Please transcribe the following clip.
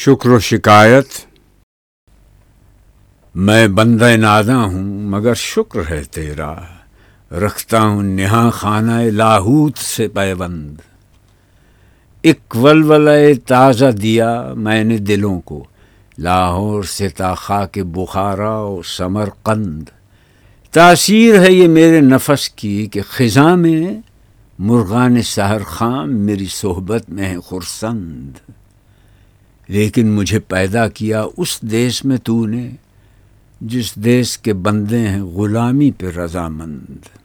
شکر و شکایت۔ میں بندہ نادا ہوں، مگر شکر ہے تیرا۔ رکھتا ہوں نہا خانہ لاہوت سے پیوند۔ ایک ولولہ تازہ دیا میں نے دلوں کو۔ لاہور سے تا کے بخارا و سمر قند۔ تاثیر ہے یہ میرے نفس کی کہ خزاں میں مرغان سحر خام میری صحبت میں ہے خرسند۔ لیکن مجھے پیدا کیا اس دیس میں تو نے، جس دیس کے بندے ہیں غلامی پہ رضامند۔